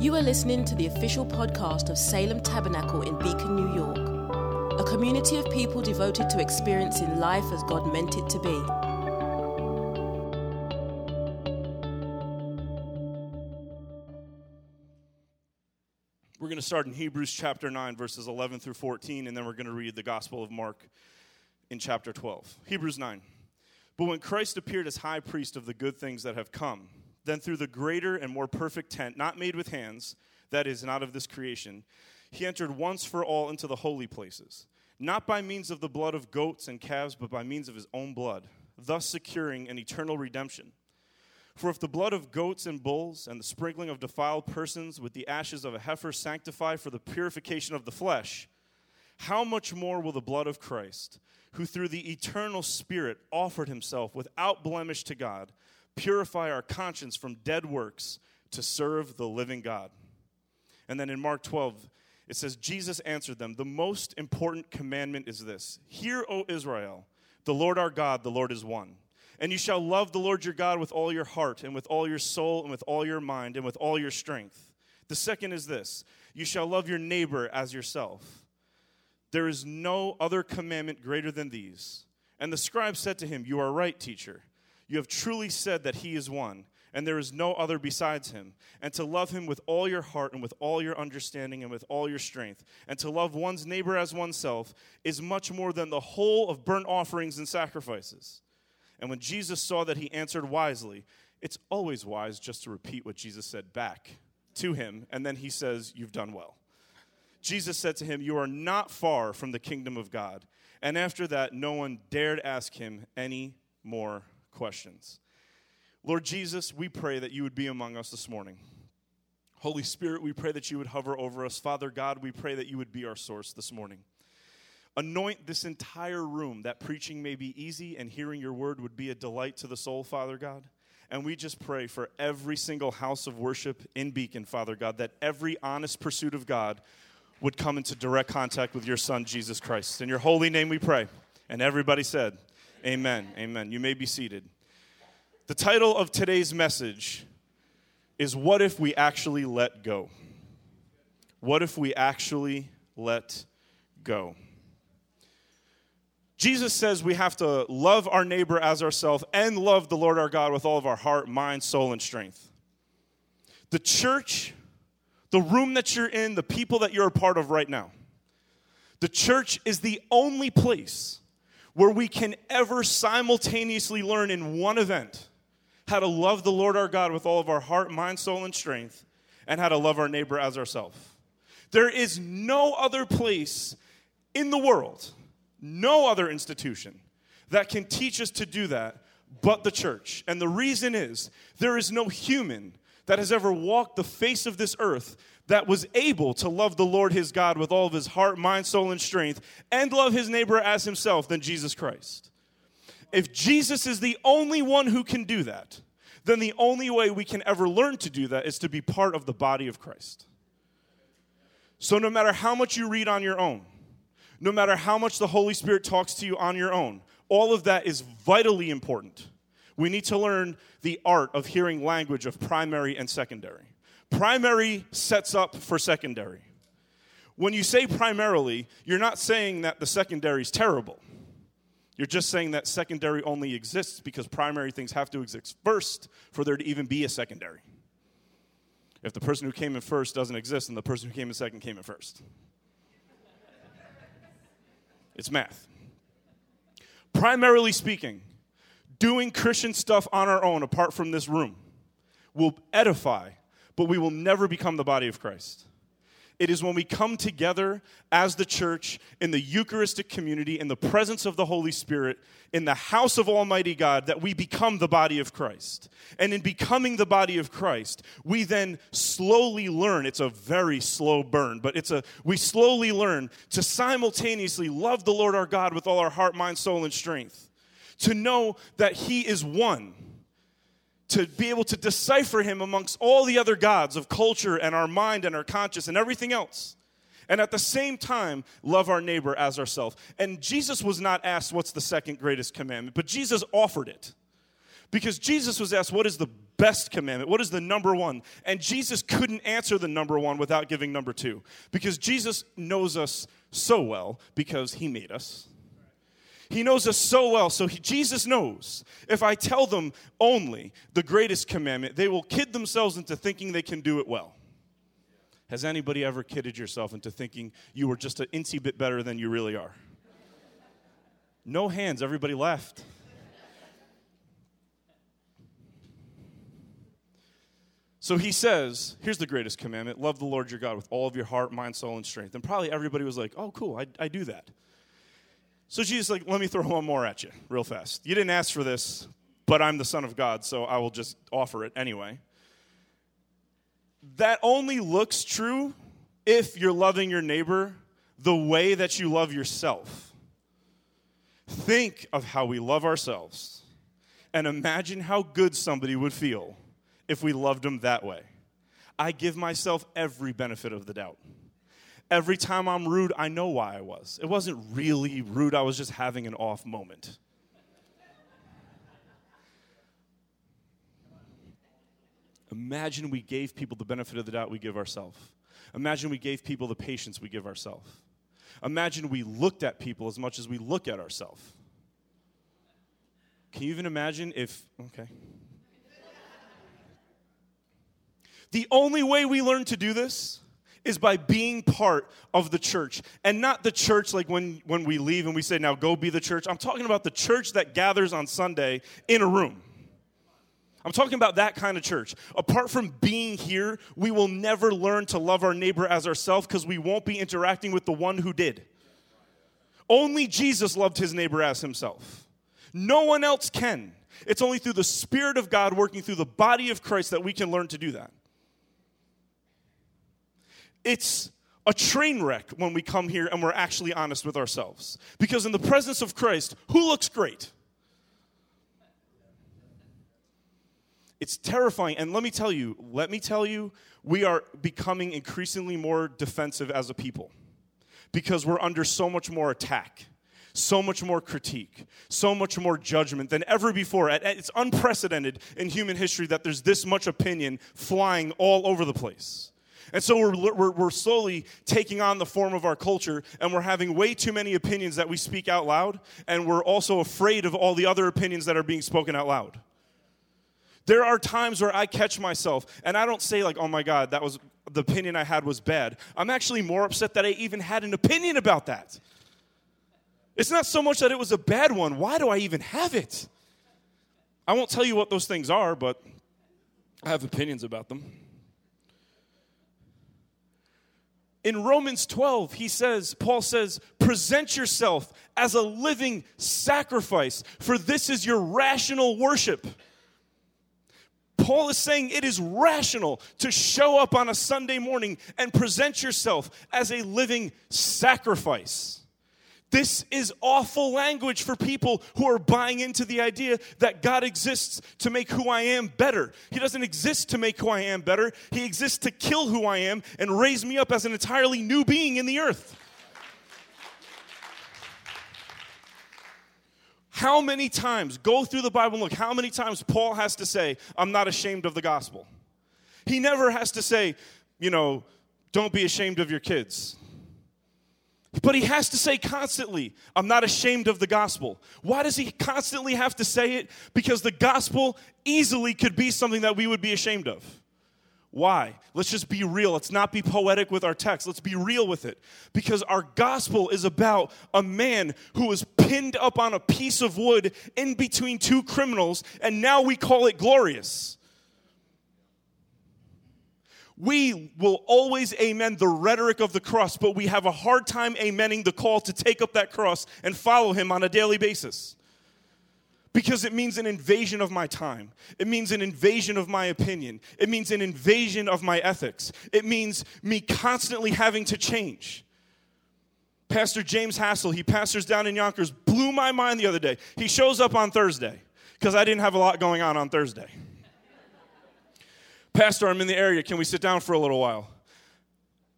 You are listening to the official podcast of Salem Tabernacle in Beacon, New York, a community of people devoted to experiencing life as God meant it to be. We're going to start in Hebrews chapter 9, verses 11 through 14, and then we're going to read the Gospel of Mark in chapter 12. Hebrews 9. But when Christ appeared as high priest of the good things that have come, then through the greater and more perfect tent, not made with hands, that is, not of this creation, he entered once for all into the holy places, not by means of the blood of goats and calves, but by means of his own blood, thus securing an eternal redemption. For if the blood of goats and bulls and the sprinkling of defiled persons with the ashes of a heifer sanctify for the purification of the flesh, how much more will the blood of Christ, who through the eternal Spirit offered himself without blemish to God, purify our conscience from dead works to serve the living God. And then in Mark 12, it says, Jesus answered them, The most important commandment is this Hear, O Israel, the Lord our God, the Lord is one. And you shall love the Lord your God with all your heart, and with all your soul, and with all your mind, and with all your strength. The second is this You shall love your neighbor as yourself. There is no other commandment greater than these. And the scribe said to him, You are right, teacher. You have truly said that he is one, and there is no other besides him. And to love him with all your heart, and with all your understanding, and with all your strength, and to love one's neighbor as oneself is much more than the whole of burnt offerings and sacrifices. And when Jesus saw that he answered wisely, it's always wise just to repeat what Jesus said back to him, and then he says, You've done well. Jesus said to him, You are not far from the kingdom of God. And after that, no one dared ask him any more questions. Lord Jesus, we pray that you would be among us this morning. Holy Spirit, we pray that you would hover over us. Father God, we pray that you would be our source this morning. Anoint this entire room that preaching may be easy and hearing your word would be a delight to the soul, Father God. And we just pray for every single house of worship in Beacon, Father God, that every honest pursuit of God would come into direct contact with your Son, Jesus Christ. In your holy name we pray. And everybody said, Amen. Amen. You may be seated. The title of today's message is What If We Actually Let Go? What if we actually let go? Jesus says we have to love our neighbor as ourselves and love the Lord our God with all of our heart, mind, soul, and strength. The church, the room that you're in, the people that you're a part of right now, the church is the only place where we can ever simultaneously learn in one event how to love the Lord our God with all of our heart, mind, soul, and strength, and how to love our neighbor as ourselves. There is no other place in the world, no other institution that can teach us to do that but the church. And the reason is there is no human that has ever walked the face of this earth that was able to love the Lord his God with all of his heart, mind, soul, and strength, and love his neighbor as himself than Jesus Christ. If Jesus is the only one who can do that, then the only way we can ever learn to do that is to be part of the body of Christ. So, no matter how much you read on your own, no matter how much the Holy Spirit talks to you on your own, all of that is vitally important. We need to learn the art of hearing language of primary and secondary. Primary sets up for secondary. When you say primarily, you're not saying that the secondary is terrible. You're just saying that secondary only exists because primary things have to exist first for there to even be a secondary. If the person who came in first doesn't exist, then the person who came in second came in first. It's math. Primarily speaking, doing Christian stuff on our own, apart from this room, will edify, but we will never become the body of Christ. It is when we come together as the church in the Eucharistic community, in the presence of the Holy Spirit, in the house of Almighty God, that we become the body of Christ. And in becoming the body of Christ, we then slowly learn. It's a very slow burn, but it's a we slowly learn to simultaneously love the Lord our God with all our heart, mind, soul, and strength. To know that He is one to be able to decipher him amongst all the other gods of culture and our mind and our conscience and everything else. And at the same time, love our neighbor as ourselves. And Jesus was not asked what's the second greatest commandment, but Jesus offered it. Because Jesus was asked, What is the best commandment? What is the number one? And Jesus couldn't answer the number one without giving number two because Jesus knows us so well because he made us. He knows us so well. So he, Jesus knows if I tell them only the greatest commandment, they will kid themselves into thinking they can do it well. Has anybody ever kidded yourself into thinking you were just an incy bit better than you really are? No hands, everybody left. So he says, here's the greatest commandment love the Lord your God with all of your heart, mind, soul, and strength. And probably everybody was like, oh, cool, I, I do that. So Jesus like, let me throw one more at you real fast. You didn't ask for this, but I'm the Son of God, so I will just offer it anyway. That only looks true if you're loving your neighbor the way that you love yourself. Think of how we love ourselves and imagine how good somebody would feel if we loved them that way. I give myself every benefit of the doubt. Every time I'm rude, I know why I was. It wasn't really rude, I was just having an off moment. Imagine we gave people the benefit of the doubt we give ourselves. Imagine we gave people the patience we give ourselves. Imagine we looked at people as much as we look at ourselves. Can you even imagine if, okay. the only way we learn to do this is by being part of the church. And not the church like when, when we leave and we say now go be the church. I'm talking about the church that gathers on sunday in a room. I'm talking about that kind of church. Apart from being here we will never learn to love our neighbor as ourselves because we won't be interacting with the one who did. Only jesus loved his neighbor as himself. No one else can. It's only through the spirit of god working through the body of christ that we can learn to do that it's a train wreck when we come here and we're actually honest with ourselves. Because in the presence of Christ, who looks great? It's terrifying. And let me tell you, let me tell you, we are becoming increasingly more defensive as a people because we're under so much more attack, so much more critique, so much more judgment than ever before. It's unprecedented in human history that there's this much opinion flying all over the place. And so we're, we're, we're, slowly taking on the form of our culture, and we're having way too many opinions that we speak out loud, and we're also afraid of all the other opinions that are being spoken out loud. There are times where I catch myself, and I don't say, like, oh my God, that was the opinion I had was bad. I'm actually more upset that I even had an opinion about that. It's not so much that it was a bad one. Why do I even have it? I won't tell you what those things are, but I have opinions about them. In Romans 12, he says, Paul says, present yourself as a living sacrifice, for this is your rational worship. Paul is saying it is rational to show up on a Sunday morning and present yourself as a living sacrifice. This is awful language for people who are buying into the idea that God exists to make who I am better. He doesn't exist to make who I am better, He exists to kill who I am and raise me up as an entirely new being in the earth. How many times, go through the Bible and look, how many times Paul has to say, I'm not ashamed of the gospel? He never has to say, you know, don't be ashamed of your kids. But he has to say constantly, I'm not ashamed of the gospel. Why does he constantly have to say it? Because the gospel easily could be something that we would be ashamed of. Why? Let's just be real. Let's not be poetic with our text. Let's be real with it. Because our gospel is about a man who was pinned up on a piece of wood in between two criminals, and now we call it glorious we will always amen the rhetoric of the cross, but we have a hard time amening the call to take up that cross and follow him on a daily basis. Because it means an invasion of my time. It means an invasion of my opinion. It means an invasion of my ethics. It means me constantly having to change. Pastor James Hassel, he pastors down in Yonkers, blew my mind the other day. He shows up on Thursday because I didn't have a lot going on on Thursday. Pastor, I'm in the area. Can we sit down for a little while?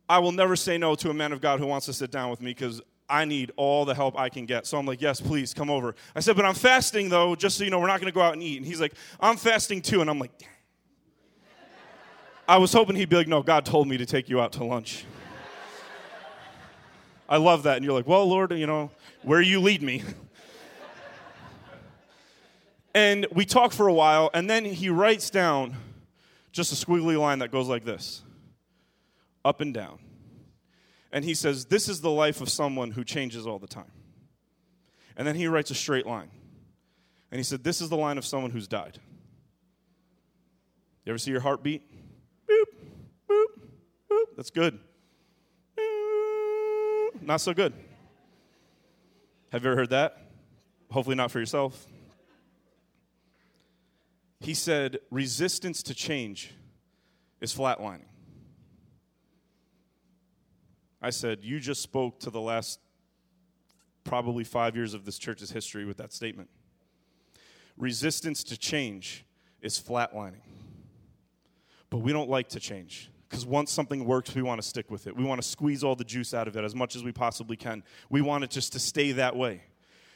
I will never say no to a man of God who wants to sit down with me because I need all the help I can get. So I'm like, yes, please come over. I said, but I'm fasting though, just so you know, we're not going to go out and eat. And he's like, I'm fasting too. And I'm like, I was hoping he'd be like, no, God told me to take you out to lunch. I love that. And you're like, well, Lord, you know, where you lead me. and we talk for a while, and then he writes down just a squiggly line that goes like this up and down. And he says, This is the life of someone who changes all the time. And then he writes a straight line. And he said, This is the line of someone who's died. You ever see your heartbeat? Boop, boop, boop. That's good. Not so good. Have you ever heard that? Hopefully, not for yourself. He said, resistance to change is flatlining. I said, You just spoke to the last probably five years of this church's history with that statement. Resistance to change is flatlining. But we don't like to change because once something works, we want to stick with it. We want to squeeze all the juice out of it as much as we possibly can. We want it just to stay that way.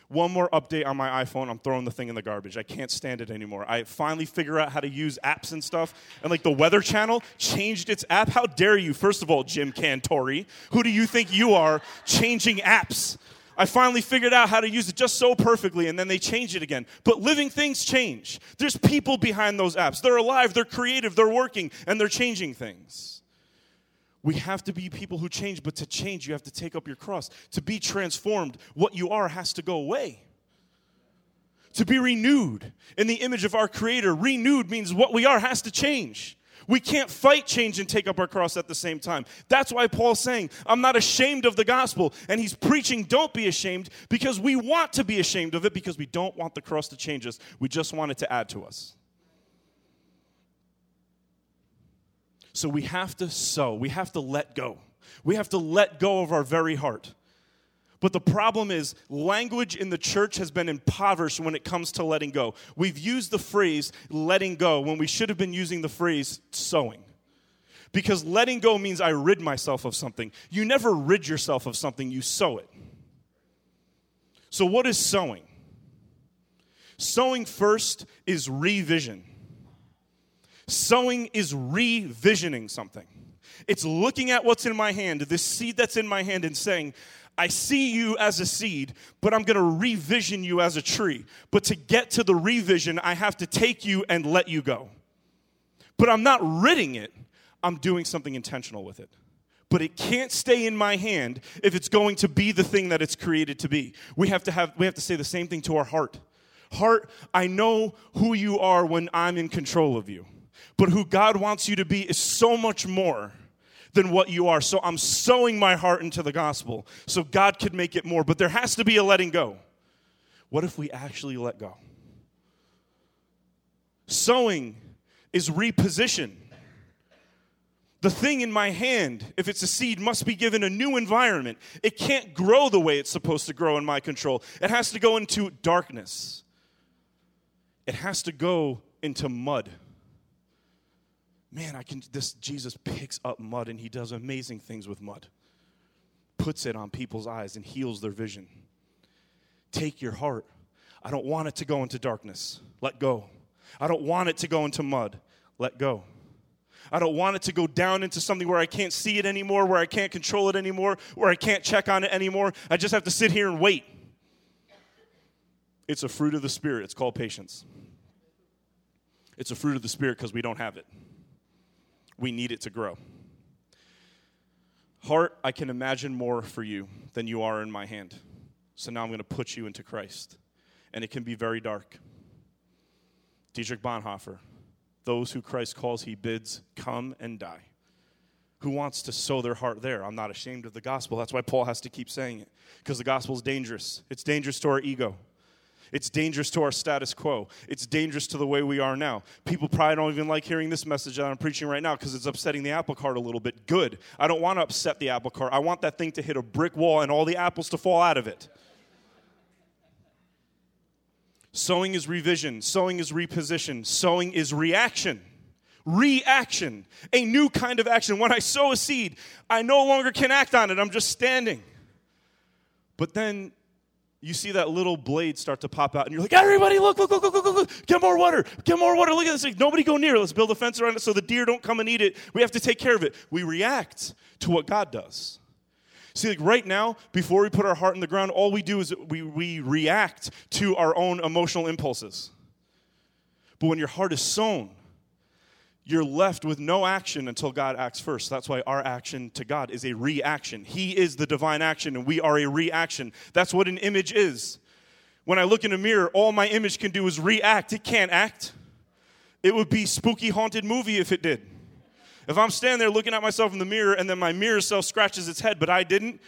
One more update on my iPhone, I'm throwing the thing in the garbage. I can't stand it anymore. I finally figure out how to use apps and stuff. And like the Weather Channel changed its app. How dare you, first of all, Jim Cantore, Who do you think you are changing apps? I finally figured out how to use it just so perfectly, and then they change it again. But living things change. There's people behind those apps. They're alive, they're creative, they're working, and they're changing things. We have to be people who change, but to change, you have to take up your cross. To be transformed, what you are has to go away. To be renewed in the image of our Creator, renewed means what we are has to change. We can't fight change and take up our cross at the same time. That's why Paul's saying, I'm not ashamed of the gospel. And he's preaching, don't be ashamed, because we want to be ashamed of it because we don't want the cross to change us. We just want it to add to us. So we have to sow, we have to let go. We have to let go of our very heart. But the problem is, language in the church has been impoverished when it comes to letting go. We've used the phrase letting go when we should have been using the phrase sowing. Because letting go means I rid myself of something. You never rid yourself of something, you sow it. So, what is sowing? Sowing first is revision. Sowing is revisioning something. It's looking at what's in my hand, this seed that's in my hand, and saying, I see you as a seed, but I'm going to revision you as a tree. But to get to the revision, I have to take you and let you go. But I'm not ridding it, I'm doing something intentional with it. But it can't stay in my hand if it's going to be the thing that it's created to be. We have to have we have to say the same thing to our heart. Heart, I know who you are when I'm in control of you. But who God wants you to be is so much more than what you are. So I'm sowing my heart into the gospel so God could make it more. But there has to be a letting go. What if we actually let go? Sowing is reposition. The thing in my hand, if it's a seed, must be given a new environment. It can't grow the way it's supposed to grow in my control. It has to go into darkness. It has to go into mud man, I can this Jesus picks up mud and he does amazing things with mud. Puts it on people's eyes and heals their vision. Take your heart. I don't want it to go into darkness. Let go. I don't want it to go into mud. Let go. I don't want it to go down into something where I can't see it anymore, where I can't control it anymore, where I can't check on it anymore. I just have to sit here and wait. It's a fruit of the Spirit. It's called patience. It's a fruit of the Spirit because we don't have it we need it to grow. Heart, I can imagine more for you than you are in my hand. So now I'm going to put you into Christ. And it can be very dark. Dietrich Bonhoeffer, those who Christ calls, he bids, come and die. Who wants to sow their heart there? I'm not ashamed of the gospel. That's why Paul has to keep saying it, because the gospel is dangerous. It's dangerous to our ego. It's dangerous to our status quo. It's dangerous to the way we are now. People probably don't even like hearing this message that I'm preaching right now because it's upsetting the apple cart a little bit. Good. I don't want to upset the apple cart. I want that thing to hit a brick wall and all the apples to fall out of it. Sowing is revision, sowing is reposition, sowing is reaction. Reaction, a new kind of action. When I sow a seed, I no longer can act on it, I'm just standing. But then you see that little blade start to pop out, and you're like, everybody, look, look, look, look, look, look, get more water, get more water. Look at this. thing, nobody go near. Let's build a fence around it so the deer don't come and eat it. We have to take care of it. We react to what God does. See, like right now, before we put our heart in the ground, all we do is we, we react to our own emotional impulses. But when your heart is sown, you're left with no action until God acts first. That's why our action to God is a reaction. He is the divine action, and we are a reaction. That's what an image is. When I look in a mirror, all my image can do is react. It can't act. It would be spooky haunted movie if it did. If I'm standing there looking at myself in the mirror and then my mirror self scratches its head, but I didn't,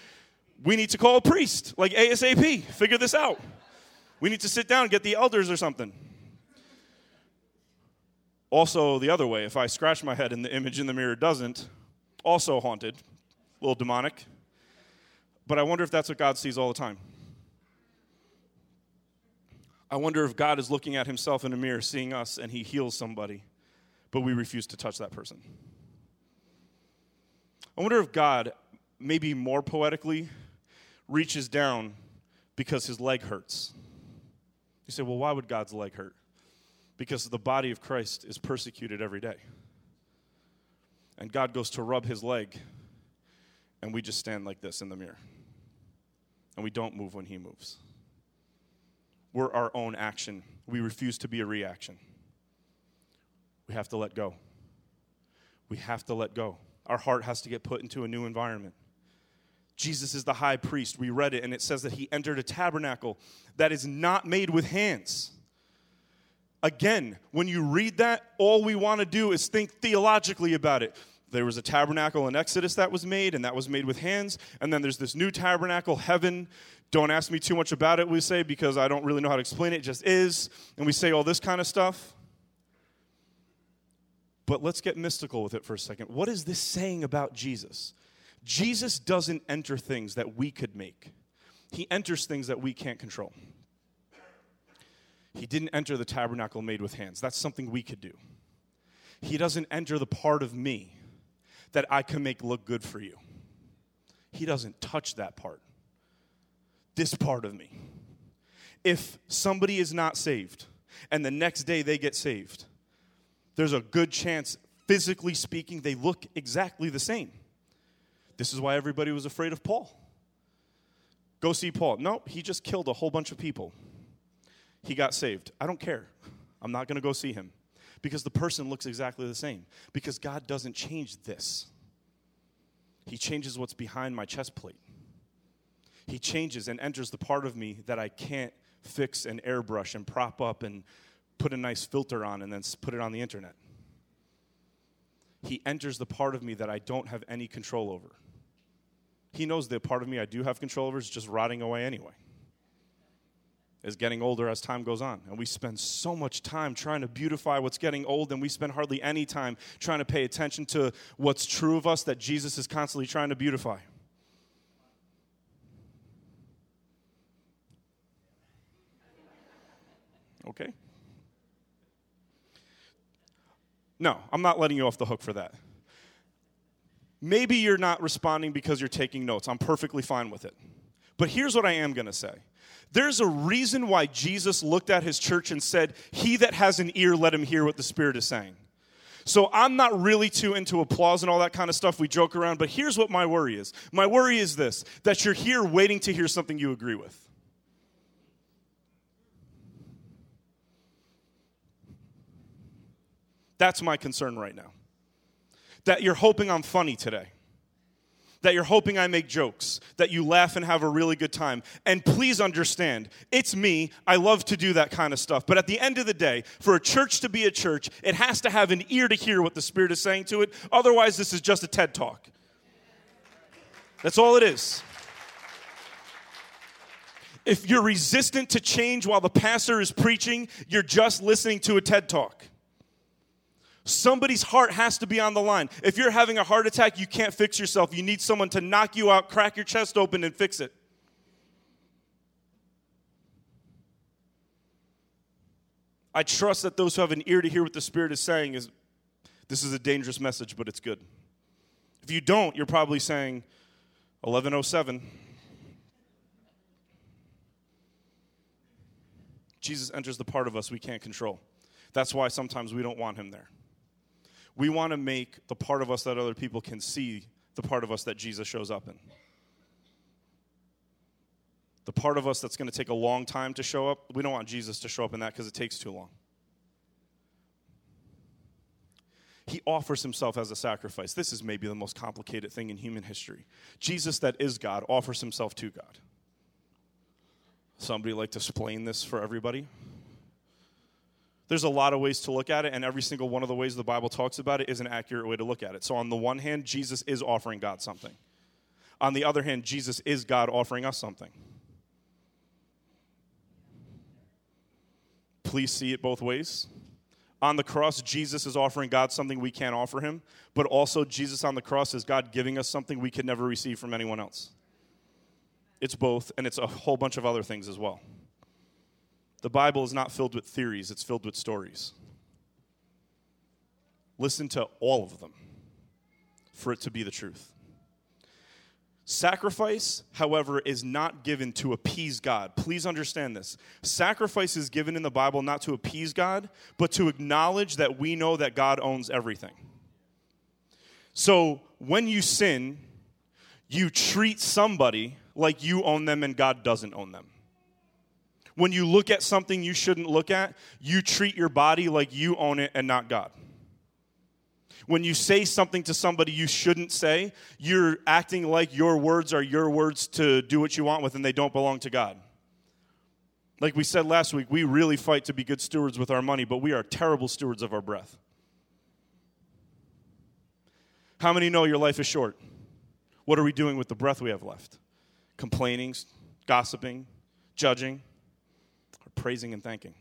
we need to call a priest, like ASAP. Figure this out. We need to sit down and get the elders or something. Also, the other way, if I scratch my head and the image in the mirror doesn't, also haunted, a little demonic. But I wonder if that's what God sees all the time. I wonder if God is looking at himself in a mirror, seeing us, and he heals somebody, but we refuse to touch that person. I wonder if God, maybe more poetically, reaches down because his leg hurts. You say, well, why would God's leg hurt? Because the body of Christ is persecuted every day. And God goes to rub his leg, and we just stand like this in the mirror. And we don't move when he moves. We're our own action. We refuse to be a reaction. We have to let go. We have to let go. Our heart has to get put into a new environment. Jesus is the high priest. We read it, and it says that he entered a tabernacle that is not made with hands. Again, when you read that, all we want to do is think theologically about it. There was a tabernacle in Exodus that was made, and that was made with hands. And then there's this new tabernacle, heaven. Don't ask me too much about it, we say, because I don't really know how to explain it. It just is. And we say all this kind of stuff. But let's get mystical with it for a second. What is this saying about Jesus? Jesus doesn't enter things that we could make, he enters things that we can't control. He didn't enter the tabernacle made with hands. That's something we could do. He doesn't enter the part of me that I can make look good for you. He doesn't touch that part. This part of me. If somebody is not saved and the next day they get saved, there's a good chance, physically speaking, they look exactly the same. This is why everybody was afraid of Paul. Go see Paul. No, he just killed a whole bunch of people he got saved. I don't care. I'm not going to go see him because the person looks exactly the same. Because God doesn't change this, He changes what's behind my chest plate. He changes and enters the part of me that I can't fix and airbrush and prop up and put a nice filter on and then put it on the internet. He enters the part of me that I don't have any control over. He knows the part of me I do have control over is just rotting away anyway is getting older as time goes on. And we spend so much time trying to beautify what's getting old, and we spend hardly any time trying to pay attention to what's true of us that Jesus is constantly trying to beautify. Okay? No, I'm not letting you off the hook for that. Maybe you're not responding because you're taking notes. I'm perfectly fine with it. But here's what I am going to say there's a reason why Jesus looked at his church and said, He that has an ear, let him hear what the Spirit is saying. So I'm not really too into applause and all that kind of stuff. We joke around, but here's what my worry is my worry is this that you're here waiting to hear something you agree with. That's my concern right now. That you're hoping I'm funny today that you're hoping I make jokes, that you laugh and have a really good time. And please understand, it's me. I love to do that kind of stuff. But at the end of the day, for a church to be a church, it has to have an ear to hear what the Spirit is saying to it. Otherwise, this is just a TED talk. That's all it is. If you're resistant to change while the pastor is preaching, you're just listening to a TED talk. Somebody's heart has to be on the line. If you're having a heart attack, you can't fix yourself. You need someone to knock you out, crack your chest open, and fix it. I trust that those who have an ear to hear what the Spirit is saying is this is a dangerous message, but it's good. If you don't, you're probably saying 1107. Jesus enters the part of us we can't control. That's why sometimes we don't want him there. We want to make the part of us that other people can see the part of us that Jesus shows up in. The part of us that's going to take a long time to show up, we don't want Jesus to show up in that because it takes too long. He offers himself as a sacrifice. This is maybe the most complicated thing in human history. Jesus, that is God, offers himself to God. Somebody like to explain this for everybody? There's a lot of ways to look at it, and every single one of the ways the Bible talks about it is an accurate way to look at it. So, on the one hand, Jesus is offering God something. On the other hand, Jesus is God offering us something. Please see it both ways. On the cross, Jesus is offering God something we can't offer him, but also Jesus on the cross is God giving us something we could never receive from anyone else. It's both, and it's a whole bunch of other things as well. The Bible is not filled with theories, it's filled with stories. Listen to all of them for it to be the truth. Sacrifice, however, is not given to appease God. Please understand this. Sacrifice is given in the Bible not to appease God, but to acknowledge that we know that God owns everything. So when you sin, you treat somebody like you own them and God doesn't own them. When you look at something you shouldn't look at, you treat your body like you own it and not God. When you say something to somebody you shouldn't say, you're acting like your words are your words to do what you want with and they don't belong to God. Like we said last week, we really fight to be good stewards with our money, but we are terrible stewards of our breath. How many know your life is short? What are we doing with the breath we have left? Complaining, gossiping, judging, praising and thanking.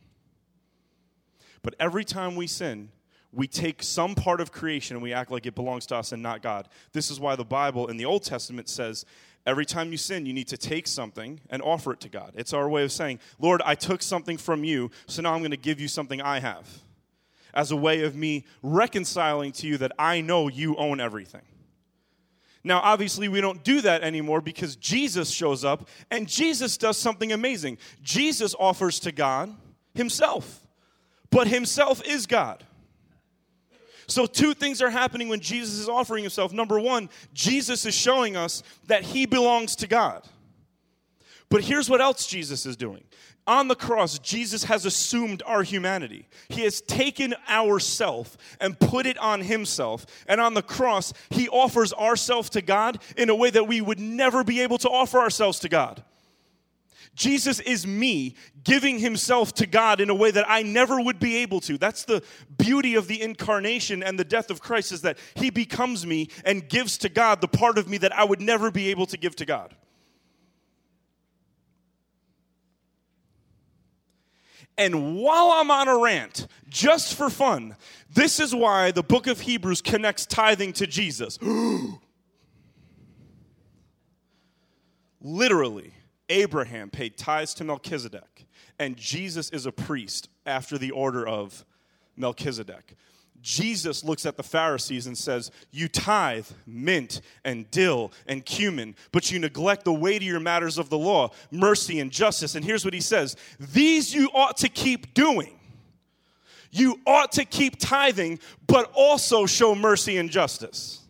But every time we sin, we take some part of creation and we act like it belongs to us and not God. This is why the Bible in the Old Testament says every time you sin, you need to take something and offer it to God. It's our way of saying, Lord, I took something from you, so now I'm going to give you something I have. As a way of me reconciling to you that I know you own everything. Now, obviously, we don't do that anymore because Jesus shows up and Jesus does something amazing. Jesus offers to God Himself, but Himself is God. So, two things are happening when Jesus is offering himself. Number one, Jesus is showing us that he belongs to God. But here's what else Jesus is doing. On the cross, Jesus has assumed our humanity. He has taken our self and put it on himself. And on the cross, he offers ourself to God in a way that we would never be able to offer ourselves to God. Jesus is me giving himself to God in a way that I never would be able to. That's the beauty of the incarnation and the death of Christ is that he becomes me and gives to God the part of me that I would never be able to give to God. And while I'm on a rant, just for fun, this is why the book of Hebrews connects tithing to Jesus. Literally, Abraham paid tithes to Melchizedek, and Jesus is a priest after the order of Melchizedek. Jesus looks at the Pharisees and says, You tithe mint and dill and cumin, but you neglect the weightier matters of the law, mercy and justice. And here's what he says These you ought to keep doing. You ought to keep tithing, but also show mercy and justice.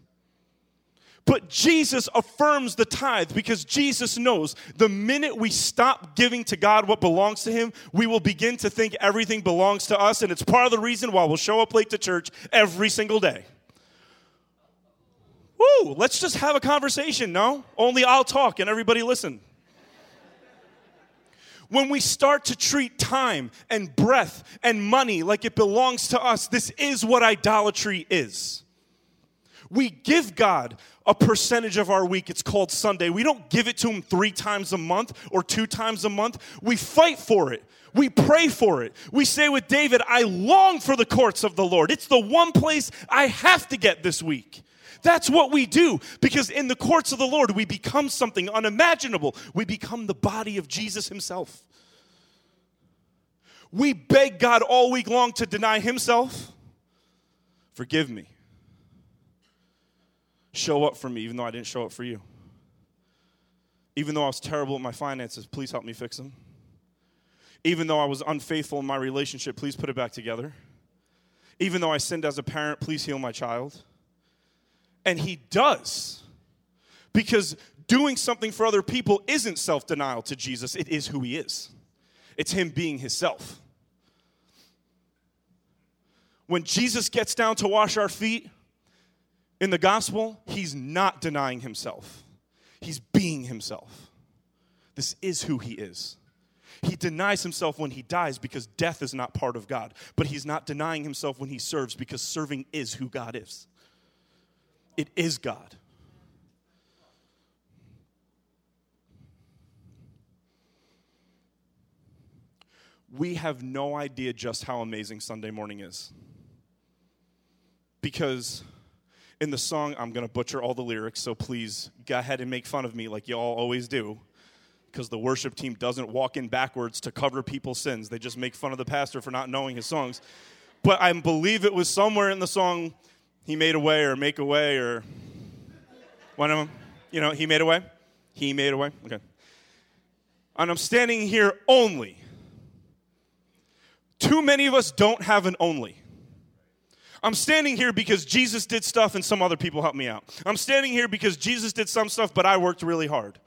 But Jesus affirms the tithe because Jesus knows the minute we stop giving to God what belongs to Him, we will begin to think everything belongs to us. And it's part of the reason why we'll show up late to church every single day. Woo, let's just have a conversation, no? Only I'll talk and everybody listen. When we start to treat time and breath and money like it belongs to us, this is what idolatry is. We give God a percentage of our week. It's called Sunday. We don't give it to Him three times a month or two times a month. We fight for it. We pray for it. We say with David, I long for the courts of the Lord. It's the one place I have to get this week. That's what we do because in the courts of the Lord, we become something unimaginable. We become the body of Jesus Himself. We beg God all week long to deny Himself. Forgive me show up for me, even though I didn't show up for you. Even though I was terrible at my finances, please help me fix them. Even though I was unfaithful in my relationship, please put it back together. Even though I sinned as a parent, please heal my child. And he does. Because doing something for other people isn't self denial to Jesus, it is who he is. It's him being himself. When Jesus gets down to wash our feet in the gospel, he's not denying himself, he's being himself. This is who he is. He denies himself when he dies because death is not part of God, but he's not denying himself when he serves because serving is who God is. It is God. We have no idea just how amazing Sunday morning is. Because in the song, I'm going to butcher all the lyrics, so please go ahead and make fun of me like y'all always do because the worship team doesn't walk in backwards to cover people's sins. They just make fun of the pastor for not knowing his songs. But I believe it was somewhere in the song, He made a way or make a way or one of them. You know, He made a way. He made a way. Okay. And I'm standing here only. Too many of us don't have an only. I'm standing here because Jesus did stuff and some other people helped me out. I'm standing here because Jesus did some stuff, but I worked really hard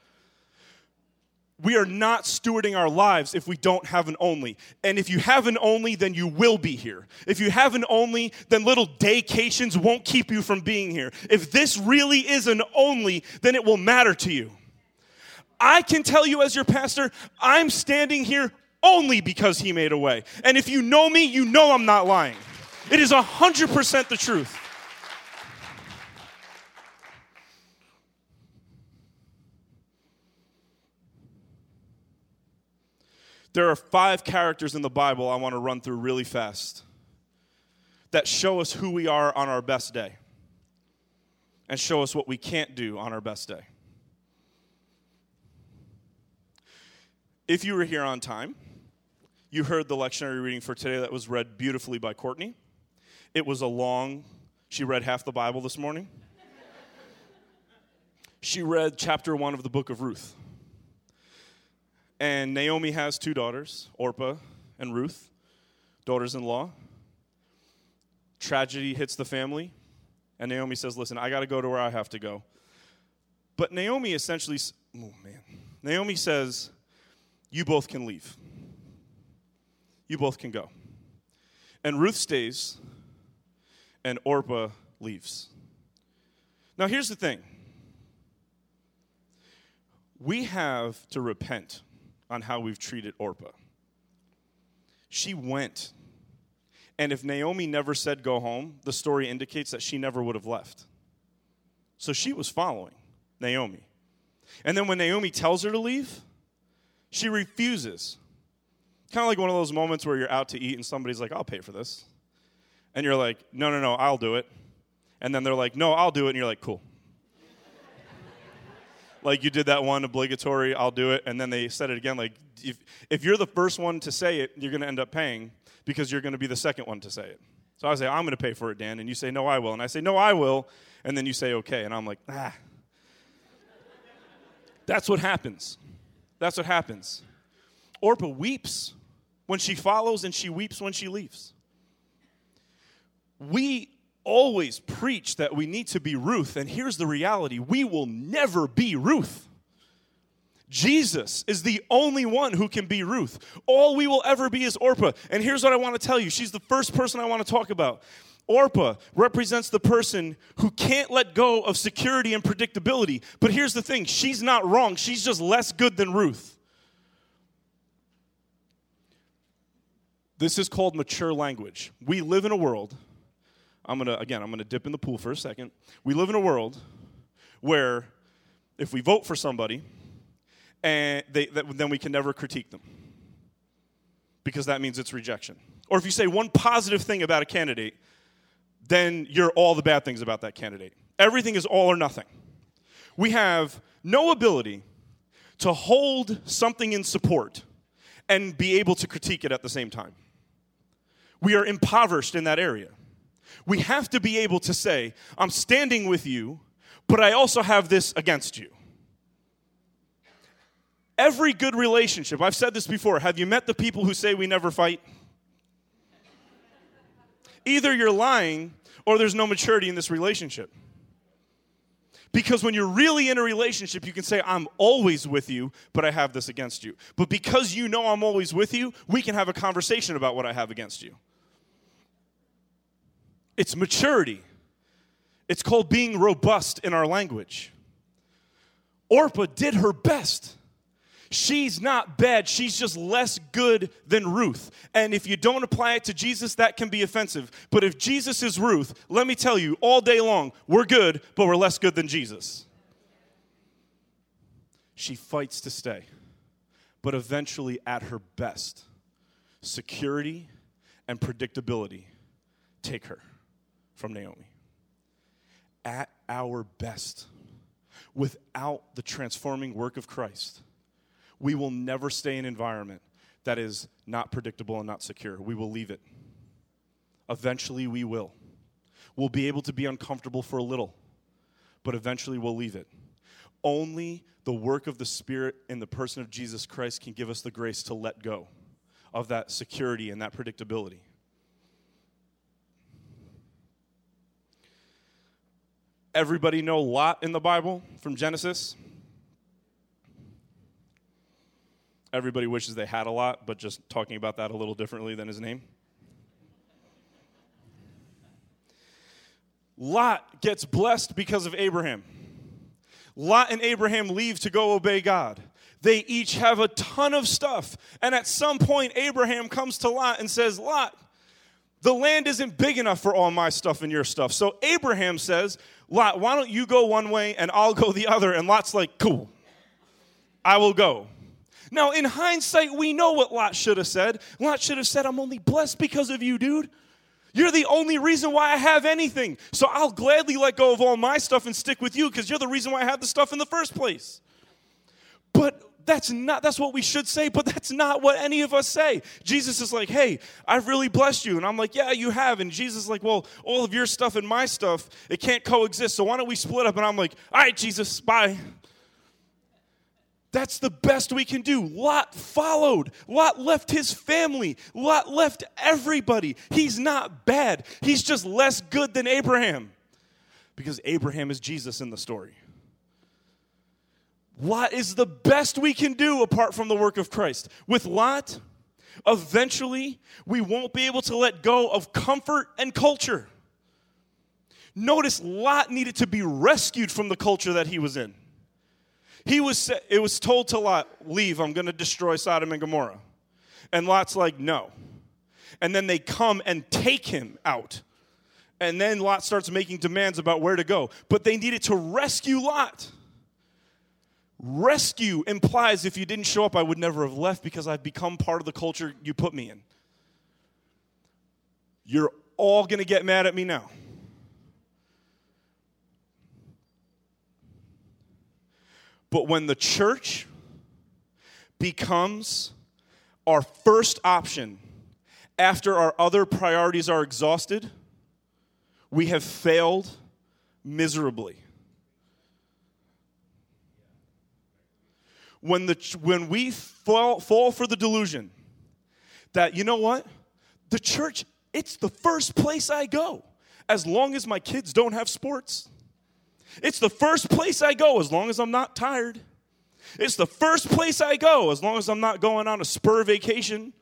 we are not stewarding our lives if we don't have an only. And if you have an only, then you will be here. If you have an only, then little daycations won't keep you from being here. If this really is an only, then it will matter to you. I can tell you as your pastor, I'm standing here only because he made a way. And if you know me, you know I'm not lying. It is 100% the truth. There are five characters in the Bible I want to run through really fast that show us who we are on our best day and show us what we can't do on our best day. If you were here on time, you heard the lectionary reading for today that was read beautifully by Courtney. It was a long, she read half the Bible this morning. she read chapter one of the book of Ruth. And Naomi has two daughters, Orpah and Ruth, daughters in law. Tragedy hits the family, and Naomi says, Listen, I got to go to where I have to go. But Naomi essentially, oh man, Naomi says, You both can leave. You both can go. And Ruth stays, and Orpah leaves. Now, here's the thing we have to repent on how we've treated Orpah. She went. And if Naomi never said go home, the story indicates that she never would have left. So she was following Naomi. And then when Naomi tells her to leave, she refuses. Kind of like one of those moments where you're out to eat and somebody's like, I'll pay for this. And you're like, no, no, no, I'll do it. And then they're like, no, I'll do it. And you're like, cool like you did that one obligatory, I'll do it. And then they said it again. Like, if, if you're the first one to say it, you're going to end up paying because you're going to be the second one to say it. So I say, I'm going to pay for it, Dan. And you say, no, I will. And I say, no, I will. And then you say, okay. And I'm like, ah. That's what happens. That's what happens. Orpah weeps when she follows and she weeps when she leaves. We always preach that we need to be Ruth, and here's the reality we will never be Ruth. Jesus is the only one who can be Ruth. All we will ever be is Orpah. And here's what I want to tell you she's the first person I want to talk about. Orpah represents the person who can't let go of security and predictability. But here's the thing she's not wrong, she's just less good than Ruth. This is called mature language. We live in a world I'm going to, again, I'm going to dip in the pool for a second. We live in a world where if we vote for somebody, and they, that, then we can never critique them because that means it's rejection. Or if you say one positive thing about a candidate, then you're all the bad things about that candidate. Everything is all or nothing. We have no ability to hold something in support and be able to critique it at the same time. We are impoverished in that area we have to be able to say, I'm standing with you, but I also have this against you. Every good relationship, I've said this before. Have you met the people who say we never fight? Either you're lying or there's no maturity in this relationship. Because when you're really in a relationship, you can say, I'm always with you, but I have this against you. But because you know I'm always with you, we can have a conversation about what I have against you. It's maturity. It's called being robust in our language. Orpah did her best. She's not bad. She's just less good than Ruth. And if you don't apply it to Jesus, that can be offensive. But if Jesus is Ruth, let me tell you, all day long, we're good, but we're less good than Jesus. She fights to stay, but eventually, at her best, security and predictability take her from Naomi. At our best, without the transforming work of Christ we will never stay in an environment that is not predictable and not secure. We will leave it. Eventually, we will. We'll be able to be uncomfortable for a little, but eventually, we'll leave it. Only the work of the Spirit in the person of Jesus Christ can give us the grace to let go of that security and that predictability. Everybody know Lot in the Bible from Genesis? everybody wishes they had a lot, but just talking about that a little differently than his name. Lot gets blessed because of Abraham. Lot and Abraham leave to go obey God. They each have a ton of stuff. And at some point, Abraham comes to Lot and says, Lot, the land isn't big enough for all my stuff and your stuff. So Abraham says, Lot, why don't you go one way and I'll go the other? And Lot's like, cool, I will go. Now, in hindsight, we know what Lot should have said. Lot should have said, I'm only blessed because of you, dude. You're the only reason why I have anything. So I'll gladly let go of all my stuff and stick with you because you're the reason why I have the stuff in the first place. But that's not that's what we should say, but that's not what any of us say. Jesus is like, "Hey, I've really blessed you." And I'm like, "Yeah, you have." And Jesus is like, "Well, all of your stuff and my stuff, it can't coexist. So why don't we split up?" And I'm like, "All right, Jesus, bye." That's the best we can do. Lot followed. Lot left his family. Lot left everybody. He's not bad. He's just less good than Abraham because Abraham is Jesus in the story. Lot is the best we can do apart from the work of Christ. With Lot, eventually we won't be able to let go of comfort and culture. Notice Lot needed to be rescued from the culture that he was in. He was, it was told to Lot, leave, I'm going to destroy Sodom and Gomorrah. And Lot's like, no. And then they come and take him out. And then Lot starts making demands about where to go. But they needed to rescue Lot. Rescue implies if you didn't show up, I would never have left because I've become part of the culture you put me in. You're all going to get mad at me now. But when the church becomes our first option after our other priorities are exhausted, we have failed miserably. When, the, when we fall, fall for the delusion that, you know what? The church, it's the first place I go as long as my kids don't have sports it's the first place I go as long as I'm not tired. It's the first place I go as long as I'm not going on a spur vacation.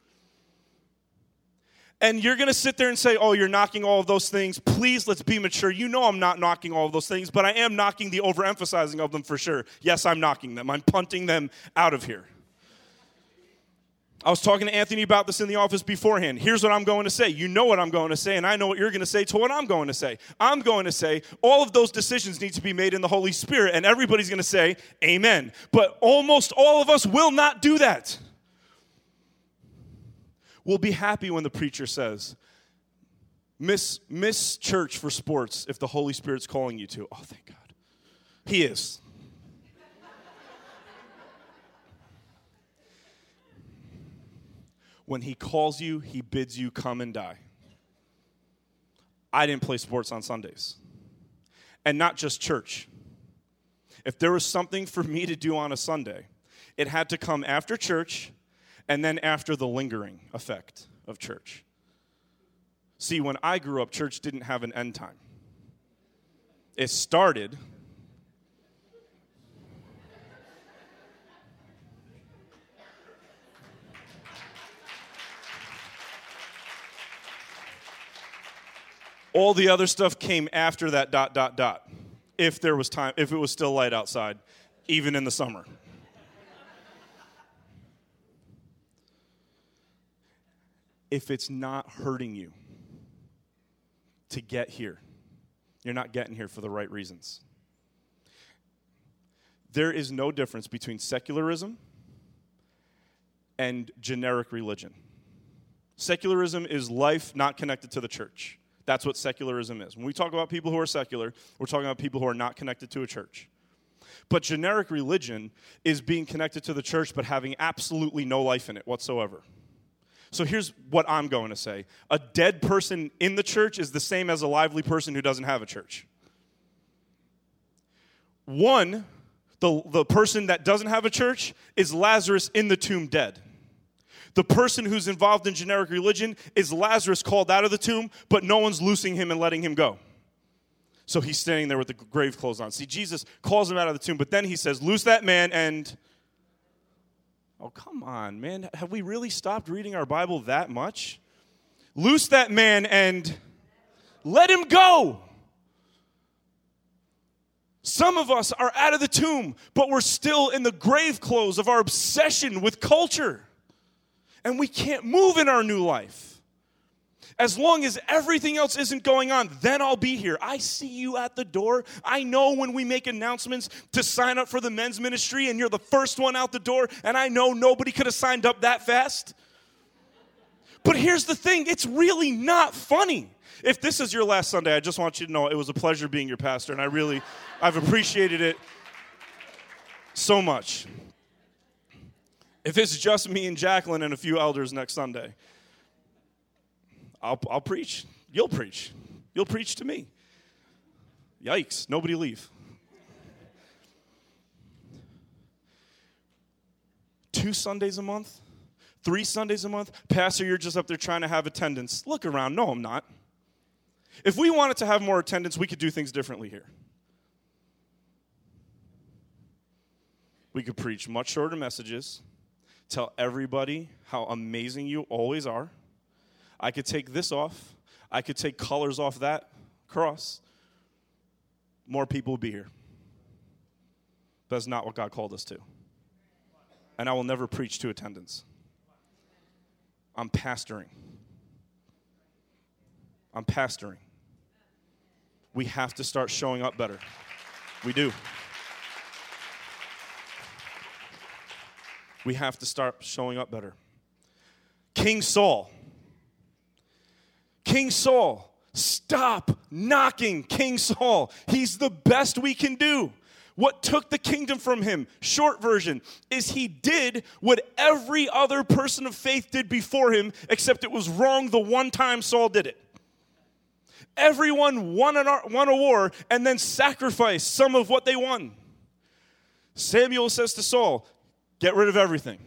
And you're going to sit there and say, Oh, you're knocking all of those things. Please, let's be mature. You know I'm not knocking all of those things, but I am knocking the overemphasizing of them for sure. Yes, I'm knocking them. I'm punting them out of here. I was talking to Anthony about this in the office beforehand. Here's what I'm going to say. You know what I'm going to say, and I know what you're going to say to what I'm going to say. I'm going to say all of those decisions need to be made in the Holy Spirit, and everybody's going to say, Amen. But almost all of us will not do that. We'll be happy when the preacher says, Miss, miss church for sports if the Holy Spirit's calling you to. Oh, thank God. He is. When he calls you, he bids you come and die. I didn't play sports on Sundays. And not just church. If there was something for me to do on a Sunday, It had to come after church and then after the lingering effect of church. See, when I grew up, church didn't have an end time. It started All the other stuff came after that dot dot dot. If there was time, if it was still light outside, even in the summer. If it's not hurting you to get here, you're not getting here for the right reasons. There is no difference between secularism and generic religion. Secularism is life not connected to the church. That's what secularism is. When we talk about people who are secular, we're talking about people who are not connected to a church. But generic religion is being connected to the church but having absolutely no life in it whatsoever. So here's what I'm going to say a dead person in the church is the same as a lively person who doesn't have a church. One, the, the person that doesn't have a church is Lazarus in the tomb dead. The person who's involved in generic religion is Lazarus called out of the tomb, but no one's loosing him and letting him go. So he's standing there with the grave clothes on. See, Jesus calls him out of the tomb, but then he says, Loose that man and. Oh, come on, man. Have we really stopped reading our Bible that much? Loose that man and let him go. Some of us are out of the tomb, but we're still in the grave clothes of our obsession with culture and we can't move in our new life. As long as everything else isn't going on, then I'll be here. I see you at the door. I know when we make announcements to sign up for the men's ministry and you're the first one out the door, and I know nobody could have signed up that fast. But here's the thing it's really not funny. If this is your last Sunday, I just want you to know it was a pleasure being your pastor, and I really, I've appreciated it so much if it's just me and Jacqueline and a few elders next Sunday, I'll, I'll preach. You'll preach. You'll preach to me. Yikes, nobody leave. Two Sundays a month? Three Sundays a month? Pastor, you're just up there trying to have attendance. Look around. No, I'm not. If we wanted to have more attendance, we could do things differently here. We could preach much shorter messages tell everybody how amazing you always are. I could take this off, I could take colors off that cross. More people would be here. That's not what God called us to. And I will never preach to attendance. I'm pastoring. I'm pastoring. We have to start showing up better. We do. we have to start showing up better. King Saul. King Saul, stop knocking King Saul. He's the best we can do. What took the kingdom from him, short version, is he did what every other person of faith did before him, except it was wrong the one time Saul did it. Everyone won, an, won a war and then sacrificed some of what they won. Samuel says to Saul, Get rid of everything.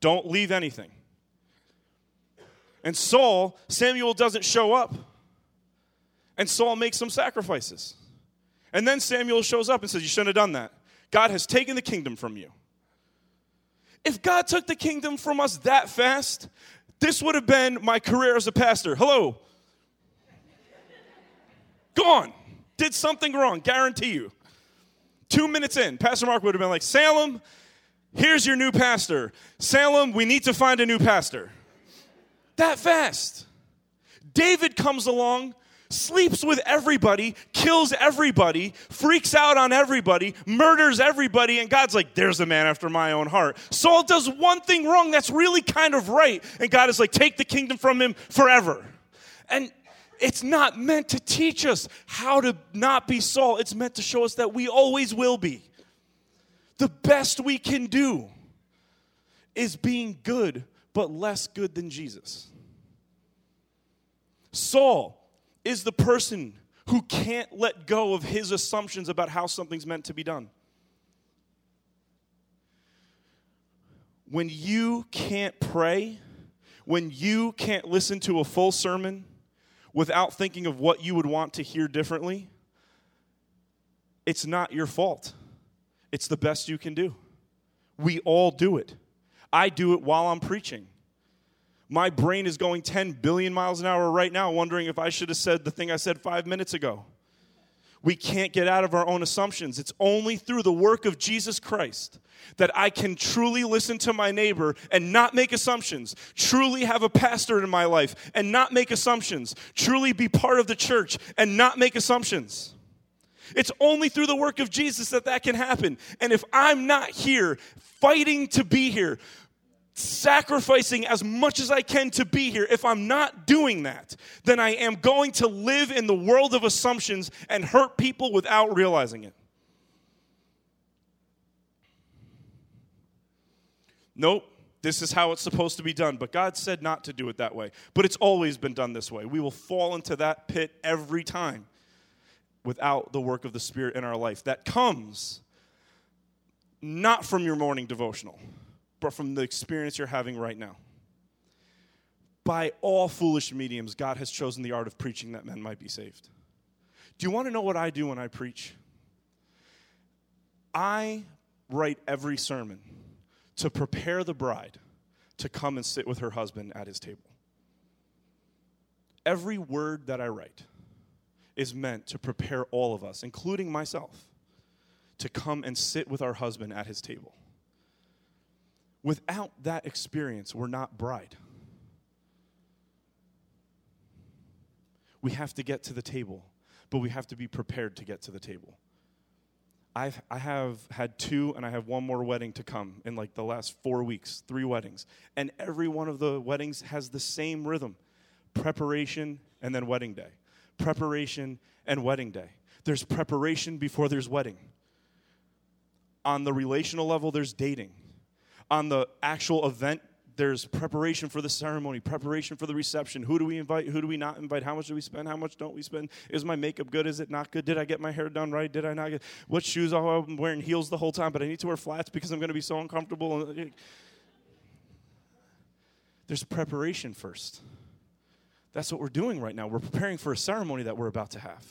Don't leave anything. And Saul, Samuel doesn't show up. And Saul makes some sacrifices. And then Samuel shows up and says, You shouldn't have done that. God has taken the kingdom from you. If God took the kingdom from us that fast, this would have been my career as a pastor. Hello. Gone. Did something wrong, guarantee you. Two minutes in, Pastor Mark would have been like, Salem, Here's your new pastor. Salem, we need to find a new pastor. That fast. David comes along, sleeps with everybody, kills everybody, freaks out on everybody, murders everybody, and God's like, there's a man after my own heart. Saul does one thing wrong that's really kind of right, and God is like, take the kingdom from him forever. And it's not meant to teach us how to not be Saul, it's meant to show us that we always will be the best we can do is being good, but less good than Jesus. Saul is the person who can't let go of his assumptions about how something's meant to be done. when you can't pray, when you can't listen to a full sermon without thinking of what you would want to hear differently, it's not your fault. It's the best you can do. We all do it. I do it while I'm preaching. My brain is going 10 billion miles an hour right now, wondering if I should have said the thing I said five minutes ago. We can't get out of our own assumptions. It's only through the work of Jesus Christ that I can truly listen to my neighbor and not make assumptions, truly have a pastor in my life and not make assumptions, truly be part of the church and not make assumptions. It's only through the work of Jesus that that can happen. And if I'm not here fighting to be here, sacrificing as much as I can to be here, if I'm not doing that, then I am going to live in the world of assumptions and hurt people without realizing it. Nope, this is how it's supposed to be done. But God said not to do it that way. But it's always been done this way. We will fall into that pit every time without the work of the Spirit in our life. That comes not from your morning devotional, but from the experience you're having right now. By all foolish mediums, God has chosen the art of preaching that men might be saved. Do you want to know what I do when I preach? I write every sermon to prepare the bride to come and sit with her husband at his table. Every word that I write is meant to prepare all of us, including myself, to come and sit with our husband at his table. Without that experience, we're not bride. We have to get to the table, but we have to be prepared to get to the table. I've, I have had two, and I have one more wedding to come in like the last four weeks, three weddings. And every one of the weddings has the same rhythm preparation and then wedding day. Preparation and wedding day. There's preparation before there's wedding. On the relational level, there's dating. On the actual event there's preparation for the ceremony, preparation for the reception. Who do we invite? Who do we not invite? How much do we spend? How much don't we spend? Is my makeup good? Is it not good? Did I get my hair done right? Did I not get what shoes? Oh, I'm wearing heels the whole time, but I need to wear flats because I'm going to be so uncomfortable. There's preparation first. That's what we're doing right now. We're preparing for a ceremony that we're about to have,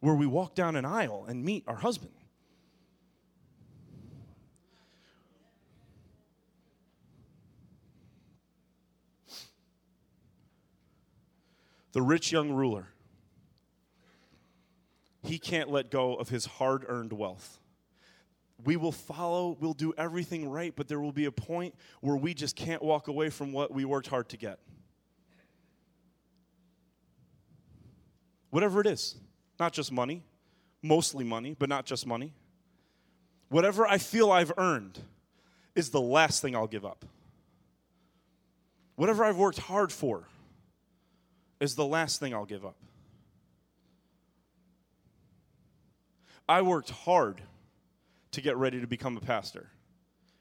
where we walk down an aisle and meet our husband. The rich young ruler, he can't let go of his hard earned wealth. We will follow, we'll do everything right, but there will be a point where we just can't walk away from what we worked hard to get. Whatever it is, not just money, mostly money, but not just money. Whatever I feel I've earned is the last thing I'll give up. Whatever I've worked hard for is the last thing I'll give up. I worked hard to get ready to become a pastor,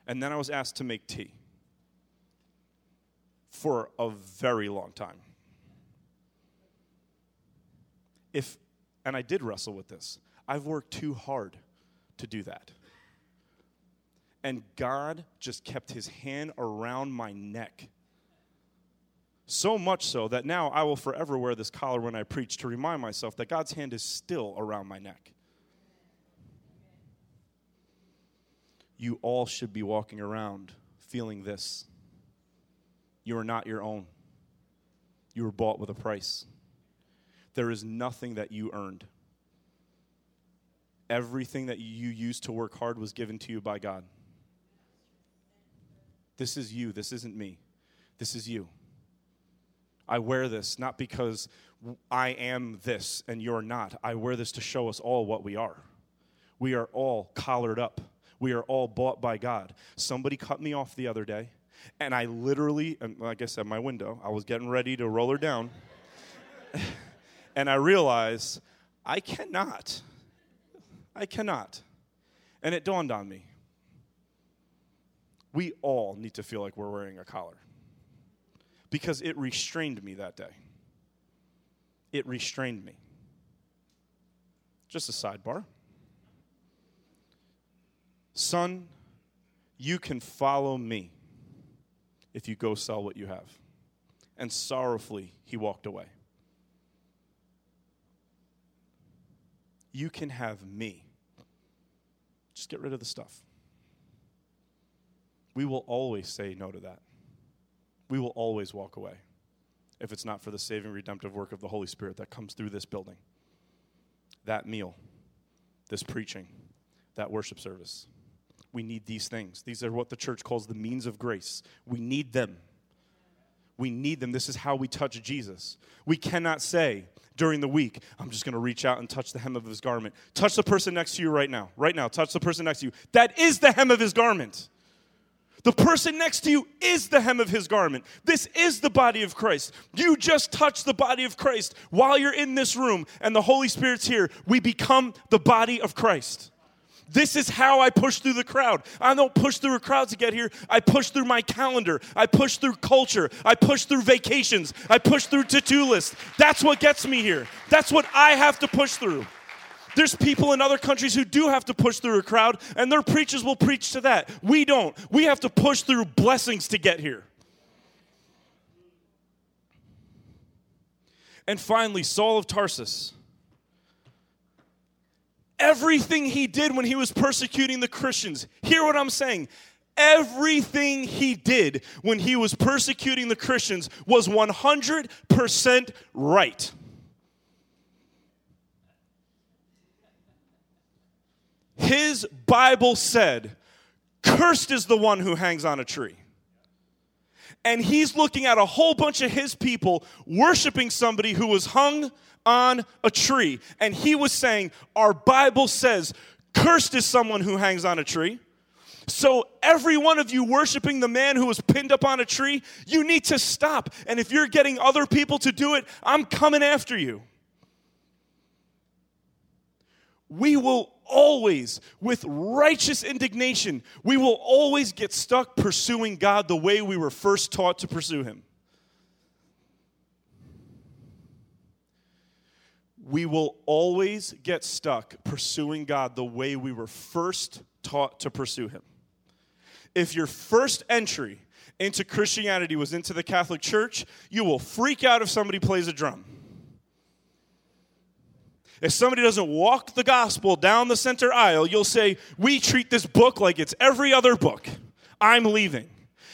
and then I was asked to make tea for a very long time. If, and I did wrestle with this, I've worked too hard to do that. And God just kept his hand around my neck so much so that now I will forever wear this collar when I preach to remind myself that God's hand is still around my neck. You all should be walking around feeling this. You are not your own, you were bought with a price. There is nothing that you earned. Everything that you used to work hard was given to you by God. This is you. This isn't me. This is you. I wear this not because I am this and you're not. I wear this to show us all what we are. We are all collared up. We are all bought by God. Somebody cut me off the other day, and I literally, like I said, my window, I was getting ready to roll her down. and I realized I cannot. I cannot. And it dawned on me. We all need to feel like we're wearing a collar because it restrained me that day. It restrained me. Just a sidebar. Son, you can follow me. if you go sell what you have. And sorrowfully, he walked away. You can have me. Just get rid of the stuff. We will always say no to that. We will always walk away if it's not for the saving, redemptive work of the Holy Spirit that comes through this building, that meal, this preaching, that worship service. We need these things. These are what the church calls the means of grace. We need them. We need them. This is how we touch Jesus. We cannot say during the week, I'm just going to reach out and touch the hem of his garment. Touch the person next to you right now. Right now, touch the person next to you. That is the hem of his garment. The person next to you is the hem of his garment. This is the body of Christ. You just touch the body of Christ while you're in this room and the Holy Spirit's here. We become the body of Christ. This is how I push through the crowd. I don't push through a crowd to get here. I push through my calendar. I push through culture. I push through vacations. I push through to-do lists. That's what gets me here. That's what I have to push through. There's people in other countries who do have to push through a crowd, and their preachers will preach to that. We don't. We have to push through blessings to get here. And finally, Saul of Tarsus everything he did when he was persecuting the Christians. Hear what I'm saying. Everything he did when he was persecuting the Christians was 100% right. His Bible said, Cursed is the one who hangs on a tree. And he's looking at a whole bunch of his people worshiping somebody who was hung on a tree. And he was saying, Our Bible says, cursed is someone who hangs on a tree. So, every one of you worshiping the man who was pinned up on a tree, you need to stop. And if you're getting other people to do it, I'm coming after you. We will always, with righteous indignation, we will always get stuck pursuing God the way we were first taught to pursue Him. we will always get stuck pursuing God the way we were first taught to pursue Him. If your first entry into Christianity was into the Catholic Church, you will freak out if somebody plays a drum. If somebody doesn't walk the gospel down the center aisle, you'll say, We treat this book like it's every other book. I'm leaving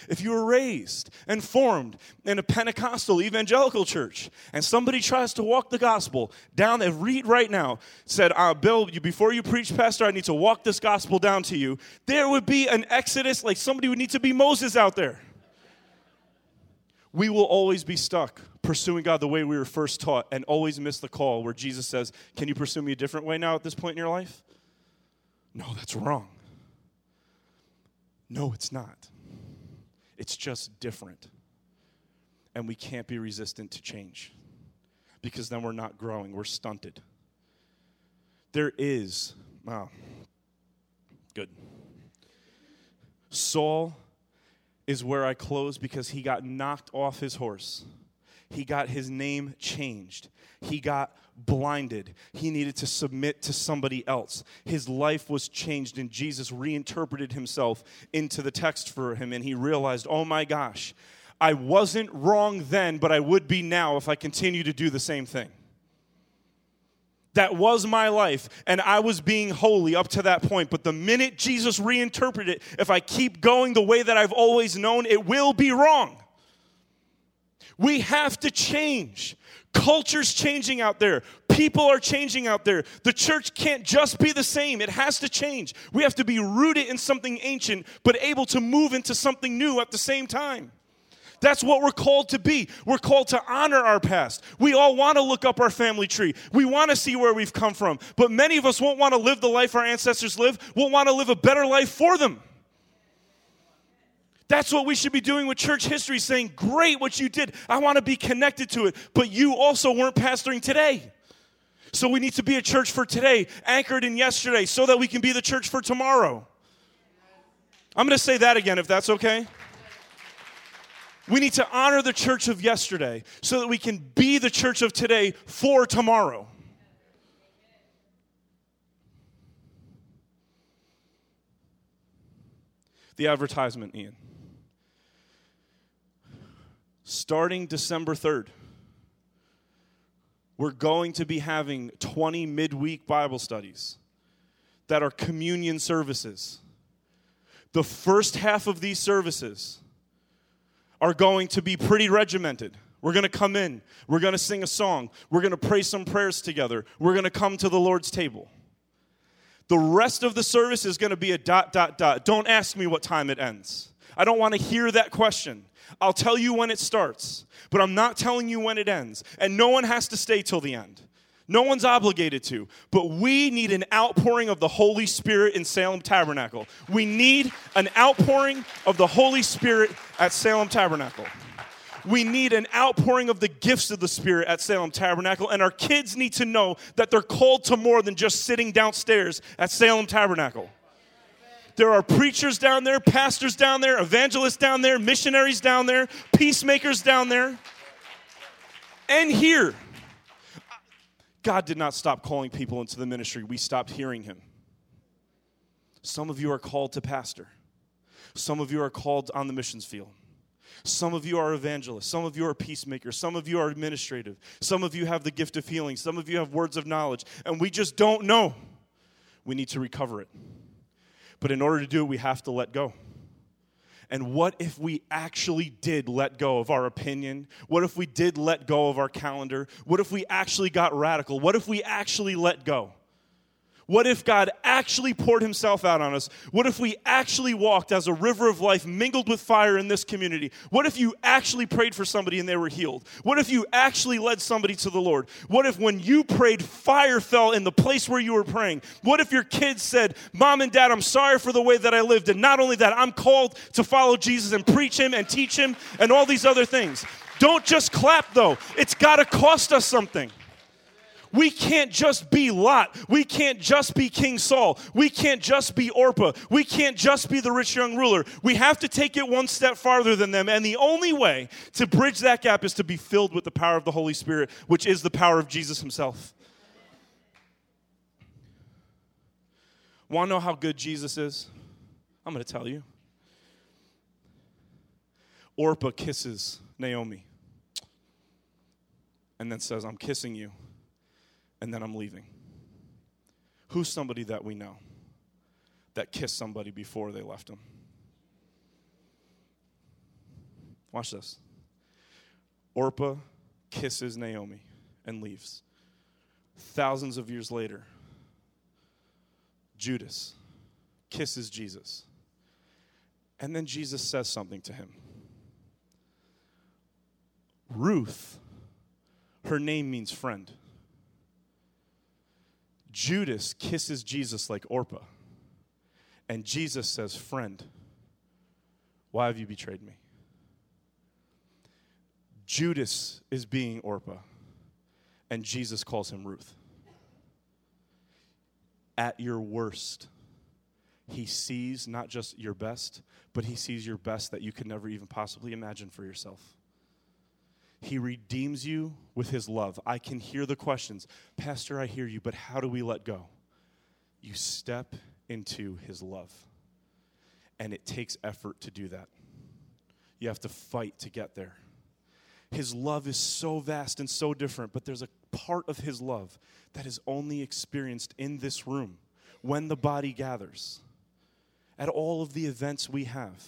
if you were raised and formed in a Pentecostal evangelical church and somebody tries to walk the gospel down and read right now, said, uh, Bill, before you preach, Pastor, I need to walk this gospel down to you, there would be an exodus like somebody would need to be Moses out there. We will always be stuck pursuing God the way we were first taught and always miss the call where Jesus says, Can you pursue me a different way now at this point in your life? No, that's wrong. No, it's not. It's just different. And we can't be resistant to change because then we're not growing, we're stunted. There is, wow, good. Saul is where I close because he got knocked off his horse. He got his name changed. He got blinded. He needed to submit to somebody else. His life was changed, and Jesus reinterpreted himself into the text for him, and he realized, oh my gosh, I wasn't wrong then, but I would be now if I continue to do the same thing. That was my life, and I was being holy up to that point. But the minute Jesus reinterpreted it, if I keep going the way that I've always known, it will be wrong. We have to change. Culture's changing out there. People are changing out there. The church can't just be the same, it has to change. We have to be rooted in something ancient, but able to move into something new at the same time. That's what we're called to be. We're called to honor our past. We all want to look up our family tree. We want to see where we've come from. But many of us won't want to live the life our ancestors lived. We'll want to live a better life for them. That's what we should be doing with church history, saying, Great what you did. I want to be connected to it. But you also weren't pastoring today. So we need to be a church for today, anchored in yesterday, so that we can be the church for tomorrow. I'm going to say that again if that's okay. We need to honor the church of yesterday so that we can be the church of today for tomorrow. The advertisement, Ian. Starting December 3rd, we're going to be having 20 midweek Bible studies that are communion services. The first half of these services are going to be pretty regimented. We're going to come in, we're going to sing a song, we're going to pray some prayers together, we're going to come to the Lord's table. The rest of the service is going to be a dot, dot, dot. Don't ask me what time it ends. I don't want to hear that question. I'll tell you when it starts, but I'm not telling you when it ends. And no one has to stay till the end. No one's obligated to, but we need an outpouring of the Holy Spirit in Salem Tabernacle. We need an outpouring of the Holy Spirit at Salem Tabernacle. We need an outpouring of the gifts of the Spirit at Salem Tabernacle, and our kids need to know that they're called to more than just sitting downstairs at Salem Tabernacle. There are preachers down there, pastors down there, evangelists down there, missionaries down there, peacemakers down there, and here. God did not stop calling people into the ministry, we stopped hearing him. Some of you are called to pastor, some of you are called on the missions field. Some of you are evangelists. Some of you are peacemakers. Some of you are administrative. Some of you have the gift of healing. Some of you have words of knowledge. And we just don't know. We need to recover it. But in order to do it, we have to let go. And what if we actually did let go of our opinion? What if we did let go of our calendar? What if we actually got radical? What if we actually let go? What if God actually poured himself out on us? What if we actually walked as a river of life mingled with fire in this community? What if you actually prayed for somebody and they were healed? What if you actually led somebody to the Lord? What if when you prayed, fire fell in the place where you were praying? What if your kids said, Mom and Dad, I'm sorry for the way that I lived? And not only that, I'm called to follow Jesus and preach him and teach him and all these other things. Don't just clap though, it's got to cost us something. We can't just be Lot. We can't just be King Saul. We can't just be Orpah. We can't just be the rich young ruler. We have to take it one step farther than them. And the only way to bridge that gap is to be filled with the power of the Holy Spirit, which is the power of Jesus himself. Want to know how good Jesus is? I'm going to tell you. Orpah kisses Naomi and then says, I'm kissing you and then I'm leaving. Who's somebody that we know that kissed somebody before they left them? Watch this. Orpah kisses Naomi and leaves. Thousands of years later, Judas kisses Jesus. And then Jesus says something to him. Ruth, her name means friend. Judas kisses Jesus like Orpah. And Jesus says, Friend, why have you betrayed me? Judas is being Orpah, and Jesus calls him Ruth. At your worst, he sees not just your best, but he sees your best that you could never even possibly imagine for yourself. He redeems you with his love. I can hear the questions. Pastor, I hear you, but how do we let go? You step into his love. And it takes effort to do that. You have to fight to get there. His love is so vast and so different, but there's a part of his love that is only experienced in this room when the body gathers, at all of the events we have.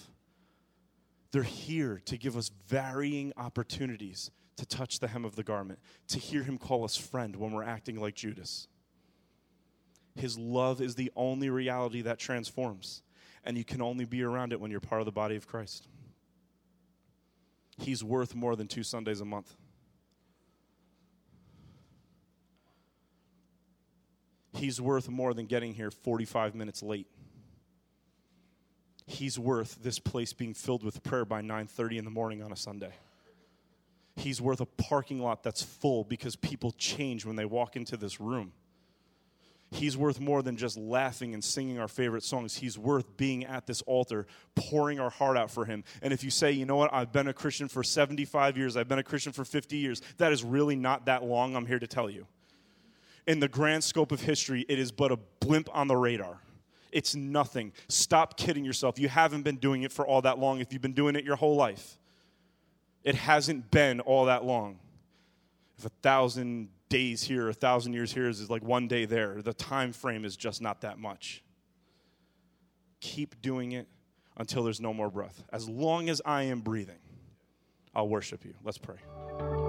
They're here to give us varying opportunities to touch the hem of the garment, to hear him call us friend when we're acting like Judas. His love is the only reality that transforms, and you can only be around it when you're part of the body of Christ. He's worth more than two Sundays a month. He's worth more than getting here 45 minutes late he's worth this place being filled with prayer by 9:30 in the morning on a Sunday. He's worth a parking lot that's full because people change when they walk into this room. He's worth more than just laughing and singing our favorite songs. He's worth being at this altar, pouring our heart out for Him. And if you say, you know what, I've been a Christian for 75 years, I've been a Christian for 50 years, that is really not that long, I'm here to tell you. In the grand scope of history, it is but a blimp on the radar. It's nothing. Stop kidding yourself. You haven't been doing it for all that long if you've been doing it your whole life. It hasn't been all that long. If a thousand days here, a thousand years here is like one day there, the time frame is just not that much. Keep doing it until there's no more breath. As long as I am breathing, I'll worship you. Let's pray.